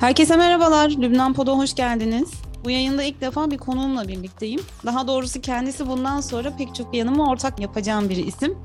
Herkese merhabalar. Lübnan Pod'a hoş geldiniz. Bu yayında ilk defa bir konuğumla birlikteyim. Daha doğrusu kendisi bundan sonra pek çok yanıma ortak yapacağım bir isim.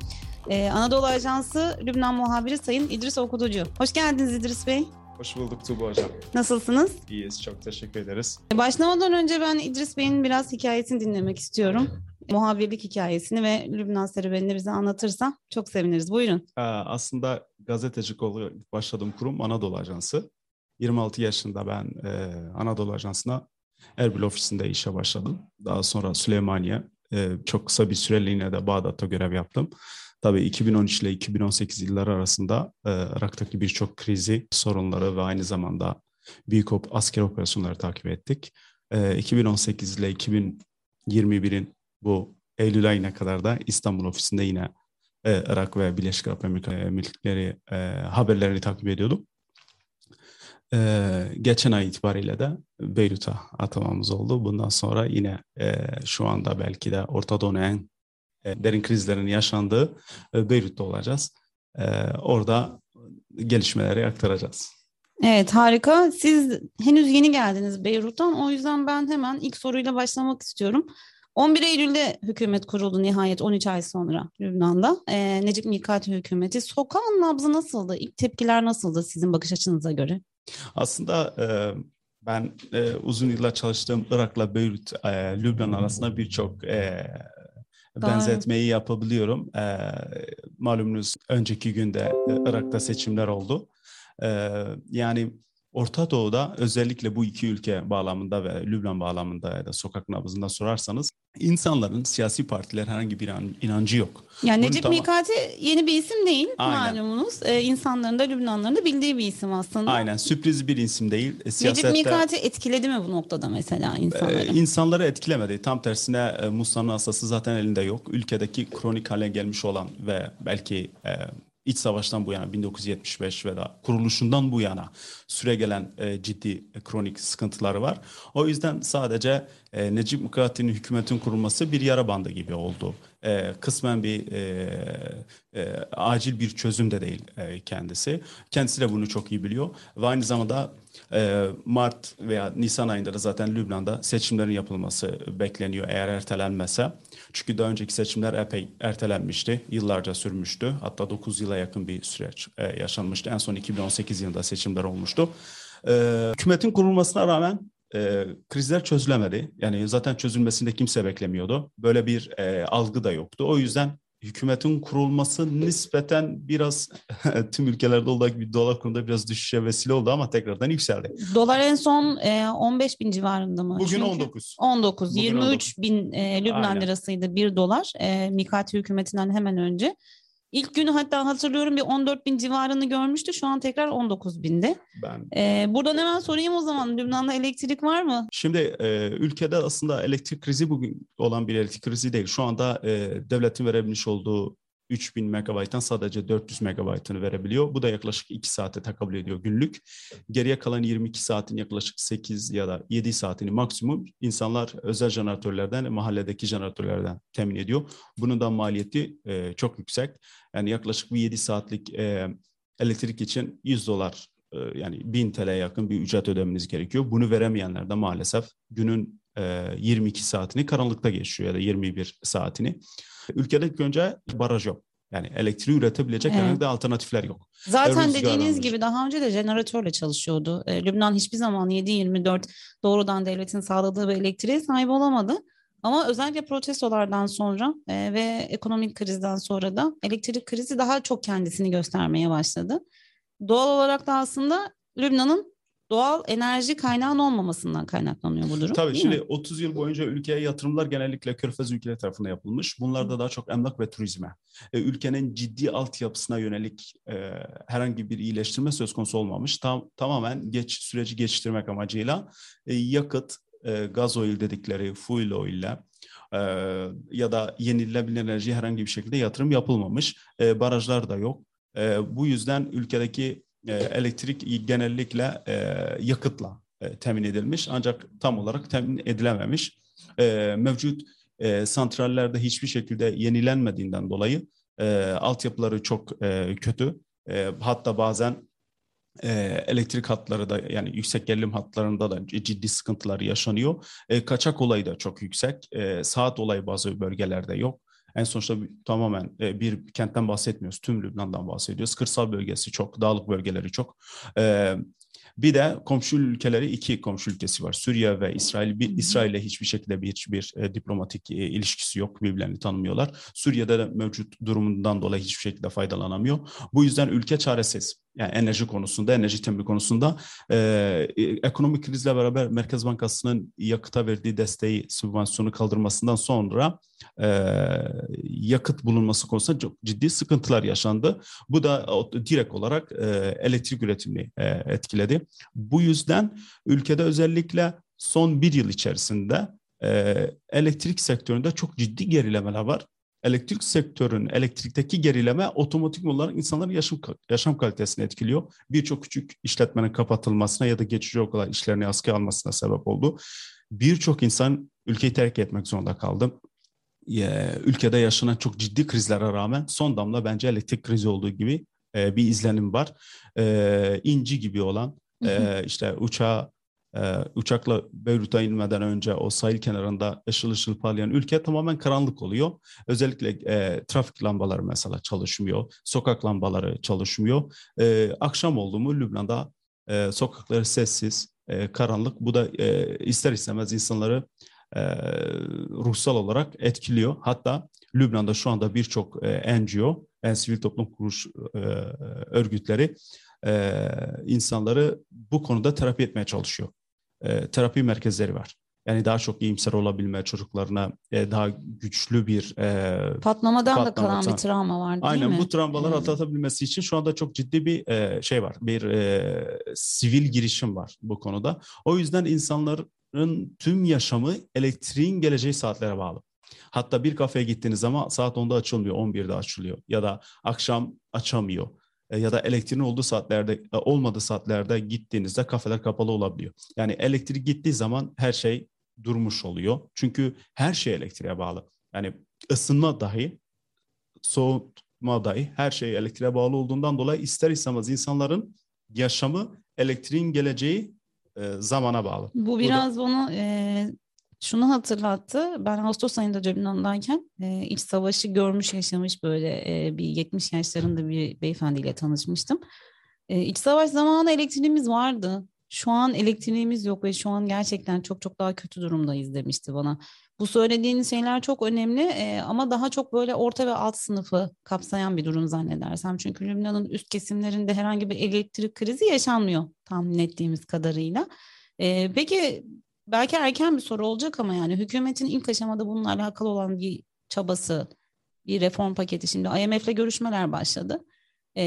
Ee, Anadolu Ajansı Lübnan muhabiri Sayın İdris Okuducu. Hoş geldiniz İdris Bey. Hoş bulduk Tuğba Hocam. Nasılsınız? İyiyiz, çok teşekkür ederiz. Başlamadan önce ben İdris Bey'in biraz hikayesini dinlemek istiyorum. Muhabirlik hikayesini ve Lübnan serüvenini bize anlatırsa çok seviniriz. Buyurun. Aslında gazetecilik olarak başladığım kurum Anadolu Ajansı. 26 yaşında ben e, Anadolu Ajansı'na Erbil ofisinde işe başladım. Daha sonra Süleymaniye, e, çok kısa bir süreliğine de Bağdat'ta görev yaptım. Tabii 2013 ile 2018 yılları arasında e, Irak'taki birçok krizi, sorunları ve aynı zamanda büyük op asker operasyonları takip ettik. E, 2018 ile 2021'in bu Eylül ayına kadar da İstanbul ofisinde yine e, Irak ve Birleşik Arap Emirlikleri e, haberlerini takip ediyordum. Ee, geçen ay itibariyle de Beyrut'a atamamız oldu. Bundan sonra yine e, şu anda belki de Orta Doğu'nun en e, derin krizlerin yaşandığı e, Beyrut'ta olacağız. E, orada gelişmeleri aktaracağız. Evet harika. Siz henüz yeni geldiniz Beyrut'tan. O yüzden ben hemen ilk soruyla başlamak istiyorum. 11 Eylül'de hükümet kuruldu nihayet 13 ay sonra Lübnan'da. E, Necip Mikati hükümeti. Sokağın nabzı nasıldı? İlk tepkiler nasıldı sizin bakış açınıza göre? Aslında e, ben e, uzun yıllar çalıştığım Irak'la Beyrut, e, Lübnan arasında birçok e, benzetmeyi yapabiliyorum. E, malumunuz önceki günde e, Irak'ta seçimler oldu. E, yani Orta Doğu'da özellikle bu iki ülke bağlamında ve Lübnan bağlamında ya da sokak nabzında sorarsanız insanların siyasi partiler herhangi bir inancı yok. Yani Necip tamam. Mikati yeni bir isim değil Aynen. malumunuz. Ee, insanların da Lübnanların da bildiği bir isim aslında. Aynen sürpriz bir isim değil. E, siyasette, Necip Mikati etkiledi mi bu noktada mesela insanları? E, insanları etkilemedi. Tam tersine e, Musa'nın asası zaten elinde yok. Ülkedeki kronik hale gelmiş olan ve belki e, iç savaştan bu yana 1975 ve da kuruluşundan bu yana süre gelen e, ciddi e, kronik sıkıntıları var. O yüzden sadece e, Necip Mukati'nin hükümetin kurulması bir yara bandı gibi oldu. E, kısmen bir e, e, acil bir çözüm de değil e, kendisi. Kendisi de bunu çok iyi biliyor ve aynı zamanda e, Mart veya Nisan ayında da zaten Lübnan'da seçimlerin yapılması bekleniyor eğer ertelenmese. Çünkü daha önceki seçimler epey ertelenmişti, yıllarca sürmüştü. Hatta 9 yıla yakın bir süreç e, yaşanmıştı. En son 2018 yılında seçimler olmuştu. E, hükümetin kurulmasına rağmen e, krizler çözülemedi. Yani zaten çözülmesini de kimse beklemiyordu. Böyle bir e, algı da yoktu. O yüzden hükümetin kurulması nispeten biraz tüm ülkelerde olduğu gibi dolar kurunda biraz düşüşe vesile oldu ama tekrardan yükseldi. Dolar en son e, 15 bin civarında mı? Bugün Çünkü 19. 19, Bugün 23 19. bin e, Lübnan Aynen. lirasıydı bir dolar e, Mikati hükümetinden hemen önce. İlk günü hatta hatırlıyorum bir 14 bin civarını görmüştü. Şu an tekrar 19 binde. Ben... Ee, buradan hemen sorayım o zaman. Lübnan'da elektrik var mı? Şimdi e, ülkede aslında elektrik krizi bugün olan bir elektrik krizi değil. Şu anda e, devletin verebilmiş olduğu 3000 megabayttan sadece 400 megabaytını verebiliyor. Bu da yaklaşık 2 saate takabül ediyor günlük. Geriye kalan 22 saatin yaklaşık 8 ya da 7 saatini maksimum insanlar özel jeneratörlerden, mahalledeki jeneratörlerden temin ediyor. Bunun da maliyeti e, çok yüksek. Yani yaklaşık bir 7 saatlik e, elektrik için 100 dolar e, yani 1000 TL'ye yakın bir ücret ödemeniz gerekiyor. Bunu veremeyenler de maalesef günün e, 22 saatini karanlıkta geçiyor ya da 21 saatini. Ülkede ilk önce baraj yok. Yani elektriği üretebilecek evet. herhangi alternatifler yok. Zaten dediğiniz gibi daha önce de jeneratörle çalışıyordu. E, Lübnan hiçbir zaman 7-24 doğrudan devletin sağladığı bir elektriğe sahip olamadı. Ama özellikle protestolardan sonra e, ve ekonomik krizden sonra da elektrik krizi daha çok kendisini göstermeye başladı. Doğal olarak da aslında Lübnan'ın doğal enerji kaynağının olmamasından kaynaklanıyor bu durum. Tabii şimdi mi? 30 yıl boyunca ülkeye yatırımlar genellikle Körfez ülkeleri tarafından yapılmış. Bunlar da daha çok emlak ve turizme. E, ülkenin ciddi altyapısına yönelik e, herhangi bir iyileştirme söz konusu olmamış. Tam, tamamen geç süreci geçiştirmek amacıyla e, yakıt, e, gaz oil dedikleri fuel oil ile e, ya da yenilenebilir enerji herhangi bir şekilde yatırım yapılmamış. E, barajlar da yok. E, bu yüzden ülkedeki e, elektrik genellikle e, yakıtla e, temin edilmiş ancak tam olarak temin edilememiş. Mevcut santrallerde hiçbir şekilde yenilenmediğinden dolayı e, altyapıları çok kötü. Hatta bazen elektrik hatları da yani yüksek gerilim hatlarında da ciddi sıkıntılar yaşanıyor. Kaçak olayı da çok yüksek. Saat olayı bazı bölgelerde yok. En sonuçta tamamen e, bir kentten bahsetmiyoruz. Tüm Lübnan'dan bahsediyoruz. Kırsal bölgesi çok, dağlık bölgeleri çok. E, bir de komşu ülkeleri iki komşu ülkesi var. Suriye ve İsrail. Bir, İsrail'le hiçbir şekilde bir, hiçbir e, diplomatik e, ilişkisi yok. Birbirlerini tanımıyorlar. Suriye'de de mevcut durumundan dolayı hiçbir şekilde faydalanamıyor. Bu yüzden ülke çaresiz. Yani enerji konusunda, enerji temeli konusunda e, ekonomik krizle beraber Merkez Bankası'nın yakıta verdiği desteği, sübvansiyonu kaldırmasından sonra e, yakıt bulunması konusunda çok ciddi sıkıntılar yaşandı. Bu da direkt olarak e, elektrik üretimini e, etkiledi. Bu yüzden ülkede özellikle son bir yıl içerisinde e, elektrik sektöründe çok ciddi gerilemeler var elektrik sektörün elektrikteki gerileme otomatik olarak insanların yaşam, yaşam kalitesini etkiliyor. Birçok küçük işletmenin kapatılmasına ya da geçici olarak işlerini askıya almasına sebep oldu. Birçok insan ülkeyi terk etmek zorunda kaldı. Ülkede yaşanan çok ciddi krizlere rağmen son damla bence elektrik krizi olduğu gibi e, bir izlenim var. E, inci gibi olan e, işte uçağı e, uçakla Beyrut'a inmeden önce o sahil kenarında ışıl ışıl parlayan ülke tamamen karanlık oluyor. Özellikle e, trafik lambaları mesela çalışmıyor, sokak lambaları çalışmıyor. E, akşam oldu mu Lübnan'da e, sokakları sessiz, e, karanlık. Bu da e, ister istemez insanları e, ruhsal olarak etkiliyor. Hatta Lübnan'da şu anda birçok e, NGO, yani sivil toplum kuruluş e, örgütleri e, insanları bu konuda terapi etmeye çalışıyor e, terapi merkezleri var. Yani daha çok iyimser olabilme çocuklarına e, daha güçlü bir e, patlamadan da kalan bir travma var değil Aynen, mi? Aynen bu travmaları evet. atlatabilmesi için şu anda çok ciddi bir e, şey var. Bir e, sivil girişim var bu konuda. O yüzden insanların tüm yaşamı elektriğin geleceği saatlere bağlı. Hatta bir kafeye gittiğiniz zaman saat 10'da açılmıyor, 11'de açılıyor ya da akşam açamıyor. E, ya da elektriğin olduğu saatlerde e, olmadığı saatlerde gittiğinizde kafeler kapalı olabiliyor. Yani elektrik gittiği zaman her şey durmuş oluyor. Çünkü her şey elektriğe bağlı. Yani ısınma dahi, soğutma dahi her şey elektriğe bağlı olduğundan dolayı ister istemez insanların yaşamı elektriğin geleceği e, zamana bağlı. Bu biraz Bu da... bunu e, şunu hatırlattı. Ben Ağustos ayında Lübnan'dayken e, iç savaşı görmüş yaşamış böyle e, bir 70 yaşlarında bir beyefendiyle tanışmıştım. E, iç savaş zamanı elektriğimiz vardı. Şu an elektriğimiz yok ve şu an gerçekten çok çok daha kötü durumdayız demişti bana. Bu söylediğiniz şeyler çok önemli e, ama daha çok böyle orta ve alt sınıfı kapsayan bir durum zannedersem. Çünkü Lübnan'ın üst kesimlerinde herhangi bir elektrik krizi yaşanmıyor tahmin ettiğimiz kadarıyla. E, peki belki erken bir soru olacak ama yani hükümetin ilk aşamada bununla alakalı olan bir çabası, bir reform paketi. Şimdi IMF'le görüşmeler başladı e,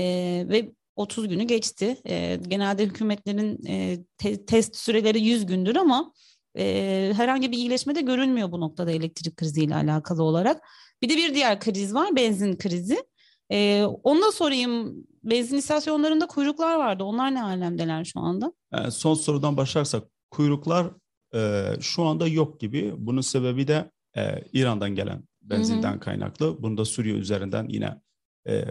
ve 30 günü geçti. E, genelde hükümetlerin e, te- test süreleri 100 gündür ama e, herhangi bir iyileşme de görünmüyor bu noktada elektrik kriziyle alakalı olarak. Bir de bir diğer kriz var, benzin krizi. E, onu da sorayım. Benzin istasyonlarında kuyruklar vardı. Onlar ne alemdeler şu anda? Yani son sorudan başlarsak kuyruklar e, şu anda yok gibi. Bunun sebebi de e, İran'dan gelen benzinden hı hı. kaynaklı. Bunu da Suriye üzerinden yine e,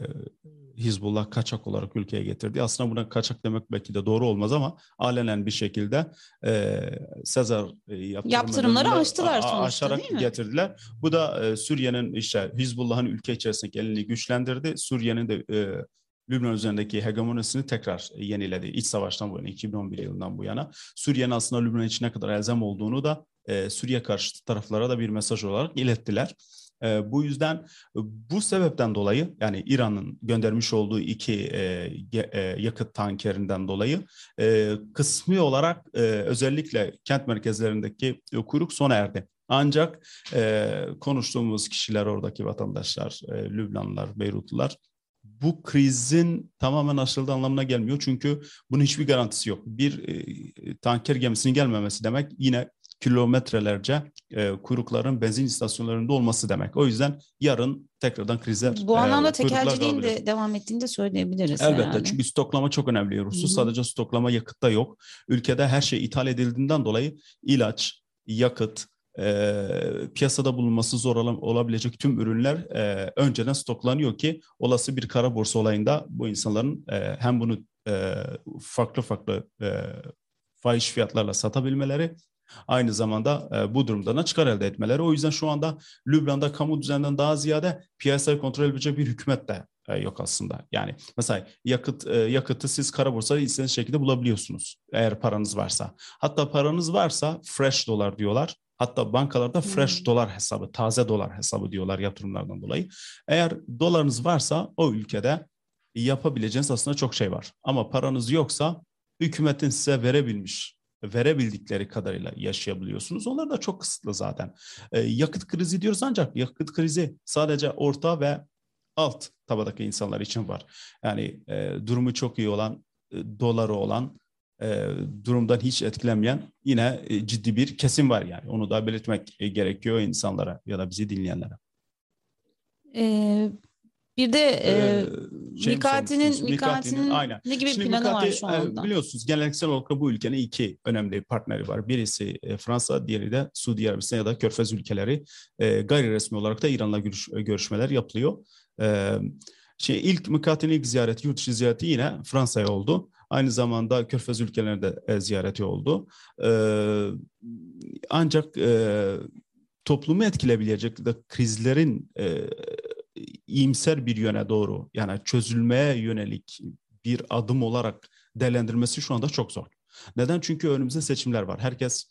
Hizbullah kaçak olarak ülkeye getirdi. Aslında buna kaçak demek belki de doğru olmaz ama alenen bir şekilde e, Sezar e, yaptırımları aştılar sonuçta aşarak değil mi? getirdiler. Bu da e, Suriye'nin işte Hizbullah'ın ülke içerisindeki elini güçlendirdi. Suriye'nin de e, Lübnan üzerindeki hegemonisini tekrar yeniledi. İç savaştan bu yana, 2011 yılından bu yana. Suriye'nin aslında Lübnan için ne kadar elzem olduğunu da e, Suriye karşıtı taraflara da bir mesaj olarak ilettiler. E, bu yüzden bu sebepten dolayı yani İran'ın göndermiş olduğu iki e, e, yakıt tankerinden dolayı e, kısmi olarak e, özellikle kent merkezlerindeki kuyruk sona erdi. Ancak e, konuştuğumuz kişiler oradaki vatandaşlar, e, Lübnanlılar, Beyrutlular bu krizin tamamen aşıldığı anlamına gelmiyor. Çünkü bunun hiçbir garantisi yok. Bir e, tanker gemisinin gelmemesi demek yine kilometrelerce e, kuyrukların benzin istasyonlarında olması demek. O yüzden yarın tekrardan krize Bu e, anlamda tekelciliğin de devam ettiğini de söyleyebiliriz. Elbette herhalde. çünkü stoklama çok önemli. Rusya sadece stoklama yakıtta yok. Ülkede her şey ithal edildiğinden dolayı ilaç, yakıt, e, piyasada bulunması zor olabilecek tüm ürünler e, önceden stoklanıyor ki olası bir kara borsa olayında bu insanların e, hem bunu e, farklı farklı e, fahiş fiyatlarla satabilmeleri aynı zamanda e, bu durumdan da çıkar elde etmeleri. O yüzden şu anda Lübnan'da kamu düzeninden daha ziyade piyasayı kontrol edebilecek bir hükümet de e, yok aslında. Yani mesela yakıt e, yakıtı siz kara borsada istediğiniz şekilde bulabiliyorsunuz eğer paranız varsa. Hatta paranız varsa fresh dolar diyorlar. Hatta bankalarda fresh hmm. dolar hesabı, taze dolar hesabı diyorlar yatırımlardan dolayı. Eğer dolarınız varsa o ülkede yapabileceğiniz aslında çok şey var. Ama paranız yoksa hükümetin size verebilmiş verebildikleri kadarıyla yaşayabiliyorsunuz. Onlar da çok kısıtlı zaten. E, yakıt krizi diyoruz ancak yakıt krizi sadece orta ve alt tabadaki insanlar için var. Yani e, durumu çok iyi olan, e, doları olan, e, durumdan hiç etkilenmeyen yine e, ciddi bir kesim var yani. Onu da belirtmek e, gerekiyor insanlara ya da bizi dinleyenlere. Ee, bir de e, şey Mikati'nin Mikati'nin ne gibi Şimdi planı Mikati, var şu anda? Biliyorsunuz geleneksel olarak bu ülkenin iki önemli partneri var. Birisi Fransa, diğeri de Suudi Arabistan ya da Körfez ülkeleri. E, gayri resmi olarak da İran'la görüş, görüşmeler yapılıyor. E, şey ilk Mikati'nin ilk ziyareti, yurt dışı ziyareti yine Fransa'ya oldu. Aynı zamanda Körfez ülkelerinde e, ziyareti oldu. E, ancak e, toplumu etkileyebilecek de krizlerin iyimser bir yöne doğru yani çözülmeye yönelik bir adım olarak değerlendirmesi şu anda çok zor. Neden? Çünkü önümüzde seçimler var. Herkes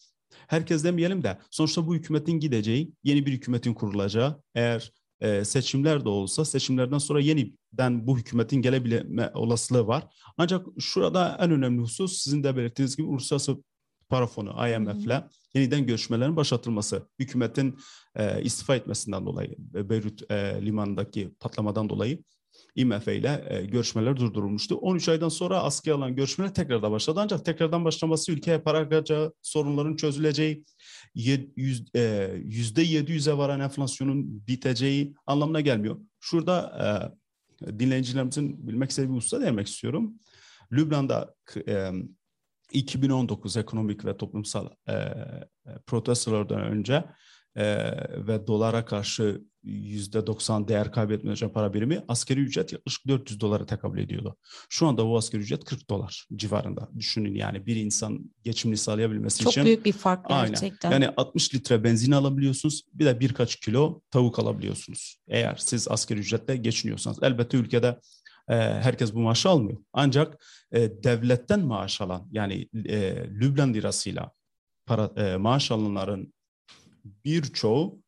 herkes demeyelim de sonuçta bu hükümetin gideceği, yeni bir hükümetin kurulacağı. Eğer e, seçimler de olsa seçimlerden sonra yeniden bu hükümetin gelebilme olasılığı var. Ancak şurada en önemli husus sizin de belirttiğiniz gibi uluslararası para fonu IMF'le yeniden görüşmelerin başlatılması. Hükümetin e, istifa etmesinden dolayı Beyrut e, limanındaki patlamadan dolayı IMF ile e, görüşmeler durdurulmuştu. 13 aydan sonra askıya alınan görüşmeler tekrar da başladı. Ancak tekrardan başlaması ülkeye para harcayacağı, sorunların çözüleceği, yüzde 700'e varan enflasyonun biteceği anlamına gelmiyor. Şurada e, dinleyicilerimizin bilmek istediği bir hususa değinmek istiyorum. Lübnan'da e, 2019 ekonomik ve toplumsal e, protestolardan önce e, ve dolara karşı yüzde 90 değer kaybetmeyecek para birimi askeri ücret yaklaşık 400 dolara tekabül ediyordu. Şu anda bu askeri ücret 40 dolar civarında. Düşünün yani bir insan geçimini sağlayabilmesi Çok için. Çok büyük bir fark gerçekten. Aynen. Yani 60 litre benzin alabiliyorsunuz bir de birkaç kilo tavuk alabiliyorsunuz. Eğer siz askeri ücretle geçiniyorsanız. Elbette ülkede e, herkes bu maaşı almıyor. Ancak e, devletten maaş alan yani e, Lübnan lirasıyla para, e, maaş alanların birçoğu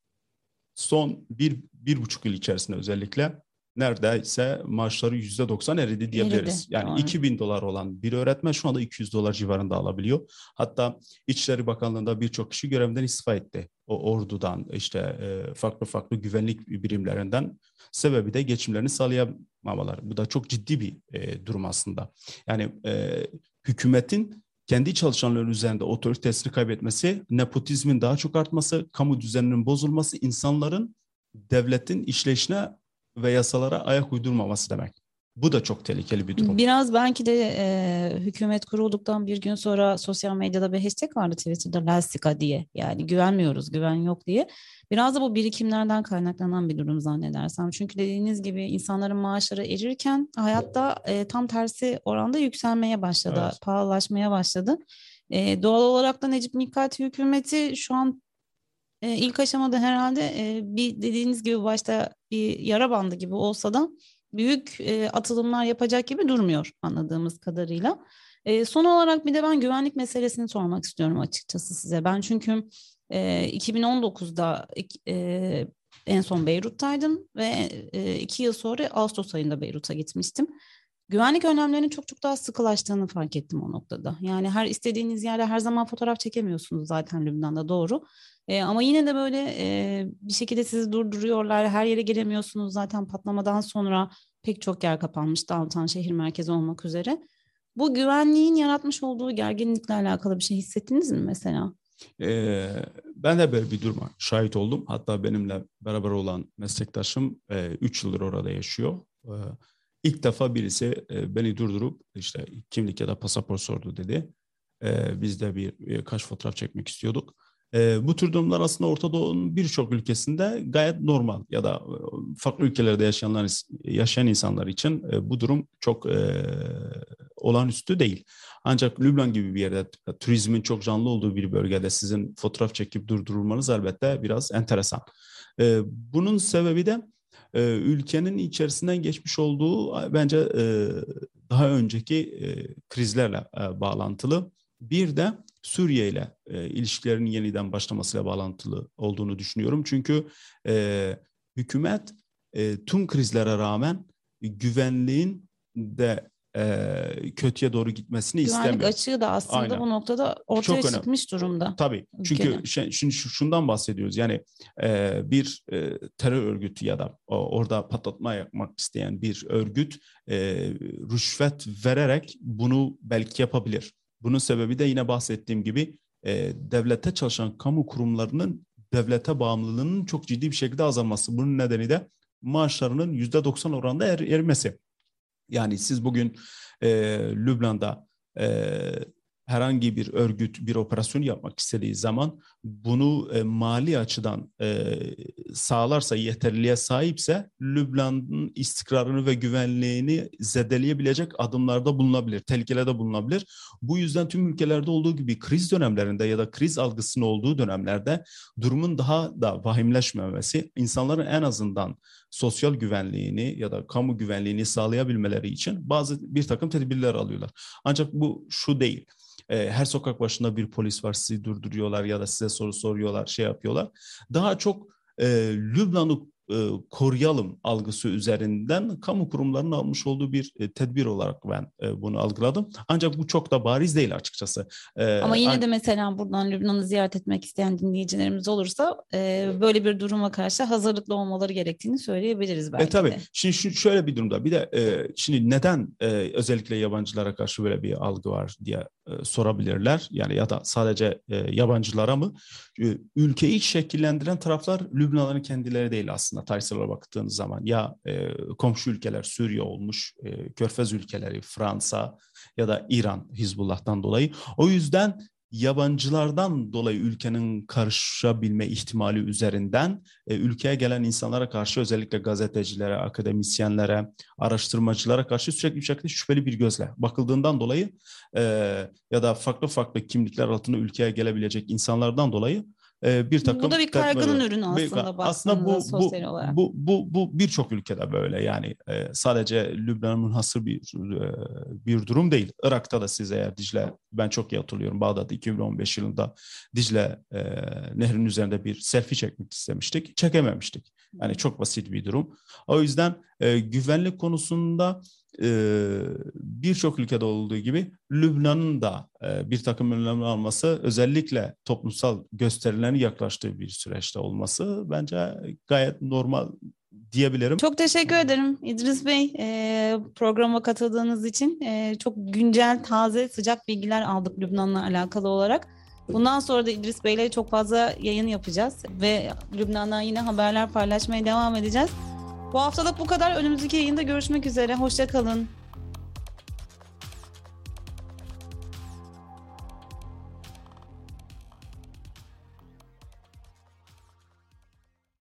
son bir, bir buçuk yıl içerisinde özellikle neredeyse maaşları yüzde doksan eridi diyebiliriz. Eridi, yani doğru. 2000 dolar olan bir öğretmen şu anda 200 dolar civarında alabiliyor. Hatta İçişleri Bakanlığı'nda birçok kişi görevden istifa etti. O ordudan işte e, farklı farklı güvenlik birimlerinden sebebi de geçimlerini sağlayamamaları. Bu da çok ciddi bir e, durum aslında. Yani e, hükümetin kendi çalışanların üzerinde otoritesini kaybetmesi, nepotizmin daha çok artması, kamu düzeninin bozulması, insanların devletin işleyişine ve yasalara ayak uydurmaması demek. Bu da çok tehlikeli bir durum. Biraz belki de e, hükümet kurulduktan bir gün sonra sosyal medyada bir hashtag vardı Twitter'da lastika diye. Yani güvenmiyoruz, güven yok diye. Biraz da bu birikimlerden kaynaklanan bir durum zannedersem. Çünkü dediğiniz gibi insanların maaşları erirken hayatta e, tam tersi oranda yükselmeye başladı, evet. pahalılaşmaya başladı. E, doğal olarak da Necip Mikati hükümeti şu an e, ilk aşamada herhalde e, bir dediğiniz gibi başta bir yara bandı gibi olsa da büyük e, atılımlar yapacak gibi durmuyor anladığımız kadarıyla. E, son olarak bir de ben güvenlik meselesini sormak istiyorum açıkçası size. Ben çünkü e, 2019'da e, en son Beyrut'taydım ve e, iki yıl sonra Ağustos ayında Beyrut'a gitmiştim. Güvenlik önlemlerinin çok çok daha sıkılaştığını fark ettim o noktada. Yani her istediğiniz yerde her zaman fotoğraf çekemiyorsunuz zaten Lübnan'da doğru. E, ama yine de böyle e, bir şekilde sizi durduruyorlar. Her yere gelemiyorsunuz zaten patlamadan sonra pek çok yer kapanmış downtown şehir merkezi olmak üzere. Bu güvenliğin yaratmış olduğu gerginlikle alakalı bir şey hissettiniz mi mesela? Ee, ben de böyle bir duruma şahit oldum. Hatta benimle beraber olan meslektaşım 3 e, yıldır orada yaşıyor. E, ilk defa birisi e, beni durdurup işte kimlik ya da pasaport sordu dedi. E, biz de bir, bir kaç fotoğraf çekmek istiyorduk. E, bu tür durumlar aslında Orta Doğu'nun birçok ülkesinde gayet normal ya da e, farklı ülkelerde yaşayanlar yaşayan insanlar için e, bu durum çok e, olağanüstü değil. Ancak Lübnan gibi bir yerde turizmin çok canlı olduğu bir bölgede sizin fotoğraf çekip durdurulmanız elbette biraz enteresan. E, bunun sebebi de e, ülkenin içerisinden geçmiş olduğu bence e, daha önceki e, krizlerle e, bağlantılı. Bir de Suriye ile e, ilişkilerin yeniden başlamasıyla bağlantılı olduğunu düşünüyorum. Çünkü e, hükümet e, tüm krizlere rağmen güvenliğin de e, kötüye doğru gitmesini Güvenlik istemiyor. Güvenlik açığı da aslında Aynen. bu noktada ortaya Çok çıkmış durumda. Tabii. Çünkü şimdi şundan bahsediyoruz. Yani e, bir e, terör örgütü ya da o, orada patlatma yapmak isteyen bir örgüt e, rüşvet vererek bunu belki yapabilir. Bunun sebebi de yine bahsettiğim gibi e, devlete çalışan kamu kurumlarının devlete bağımlılığının çok ciddi bir şekilde azalması. Bunun nedeni de maaşlarının yüzde doksan oranında er, erimesi. Yani siz bugün e, Lübnan'da e, herhangi bir örgüt bir operasyon yapmak istediği zaman bunu e, mali açıdan e, sağlarsa, yeterliliğe sahipse Lübnan'ın istikrarını ve güvenliğini zedeleyebilecek adımlarda bulunabilir, tehlikelerde bulunabilir. Bu yüzden tüm ülkelerde olduğu gibi kriz dönemlerinde ya da kriz algısının olduğu dönemlerde durumun daha da vahimleşmemesi, insanların en azından sosyal güvenliğini ya da kamu güvenliğini sağlayabilmeleri için bazı bir takım tedbirler alıyorlar. Ancak bu şu değil her sokak başında bir polis var sizi durduruyorlar ya da size soru soruyorlar şey yapıyorlar. Daha çok e, Lübnan'ı e, koruyalım algısı üzerinden kamu kurumlarının almış olduğu bir e, tedbir olarak ben e, bunu algıladım. Ancak bu çok da bariz değil açıkçası. Ama yine de mesela buradan Lübnan'ı ziyaret etmek isteyen dinleyicilerimiz olursa böyle bir duruma karşı hazırlıklı olmaları gerektiğini söyleyebiliriz belki e, tabii. de. Şimdi şu, şöyle bir durumda bir de şimdi neden özellikle yabancılara karşı böyle bir algı var diye sorabilirler. Yani ya da sadece yabancılara mı? Ülkeyi şekillendiren taraflar Lübnanların kendileri değil aslında tarihsel baktığınız zaman ya e, komşu ülkeler Suriye olmuş, e, Körfez ülkeleri Fransa ya da İran Hizbullah'tan dolayı. O yüzden yabancılardan dolayı ülkenin karışabilme ihtimali üzerinden e, ülkeye gelen insanlara karşı özellikle gazetecilere, akademisyenlere, araştırmacılara karşı sürekli bir şekilde şüpheli bir gözle bakıldığından dolayı e, ya da farklı farklı kimlikler altında ülkeye gelebilecek insanlardan dolayı e, bir takım bu da bir kaygının ürünü aslında aslında bu sosyal bu, olarak. Bu bu bu birçok ülkede böyle yani e, sadece Lübnan'ın hasır bir e, bir durum değil. Irak'ta da siz eğer Dicle ben çok iyi hatırlıyorum Bağdat 2015 yılında Dicle e, nehrinin üzerinde bir selfie çekmek istemiştik. Çekememiştik. Yani çok basit bir durum. O yüzden e, güvenlik konusunda birçok ülkede olduğu gibi Lübnan'ın da bir takım önlemler alması özellikle toplumsal gösterilerin yaklaştığı bir süreçte olması bence gayet normal diyebilirim. Çok teşekkür ederim İdris Bey programa katıldığınız için. Çok güncel, taze, sıcak bilgiler aldık Lübnan'la alakalı olarak. Bundan sonra da İdris Bey ile çok fazla yayın yapacağız ve Lübnan'dan yine haberler paylaşmaya devam edeceğiz. Bu haftalık bu kadar. Önümüzdeki yayında görüşmek üzere. Hoşçakalın.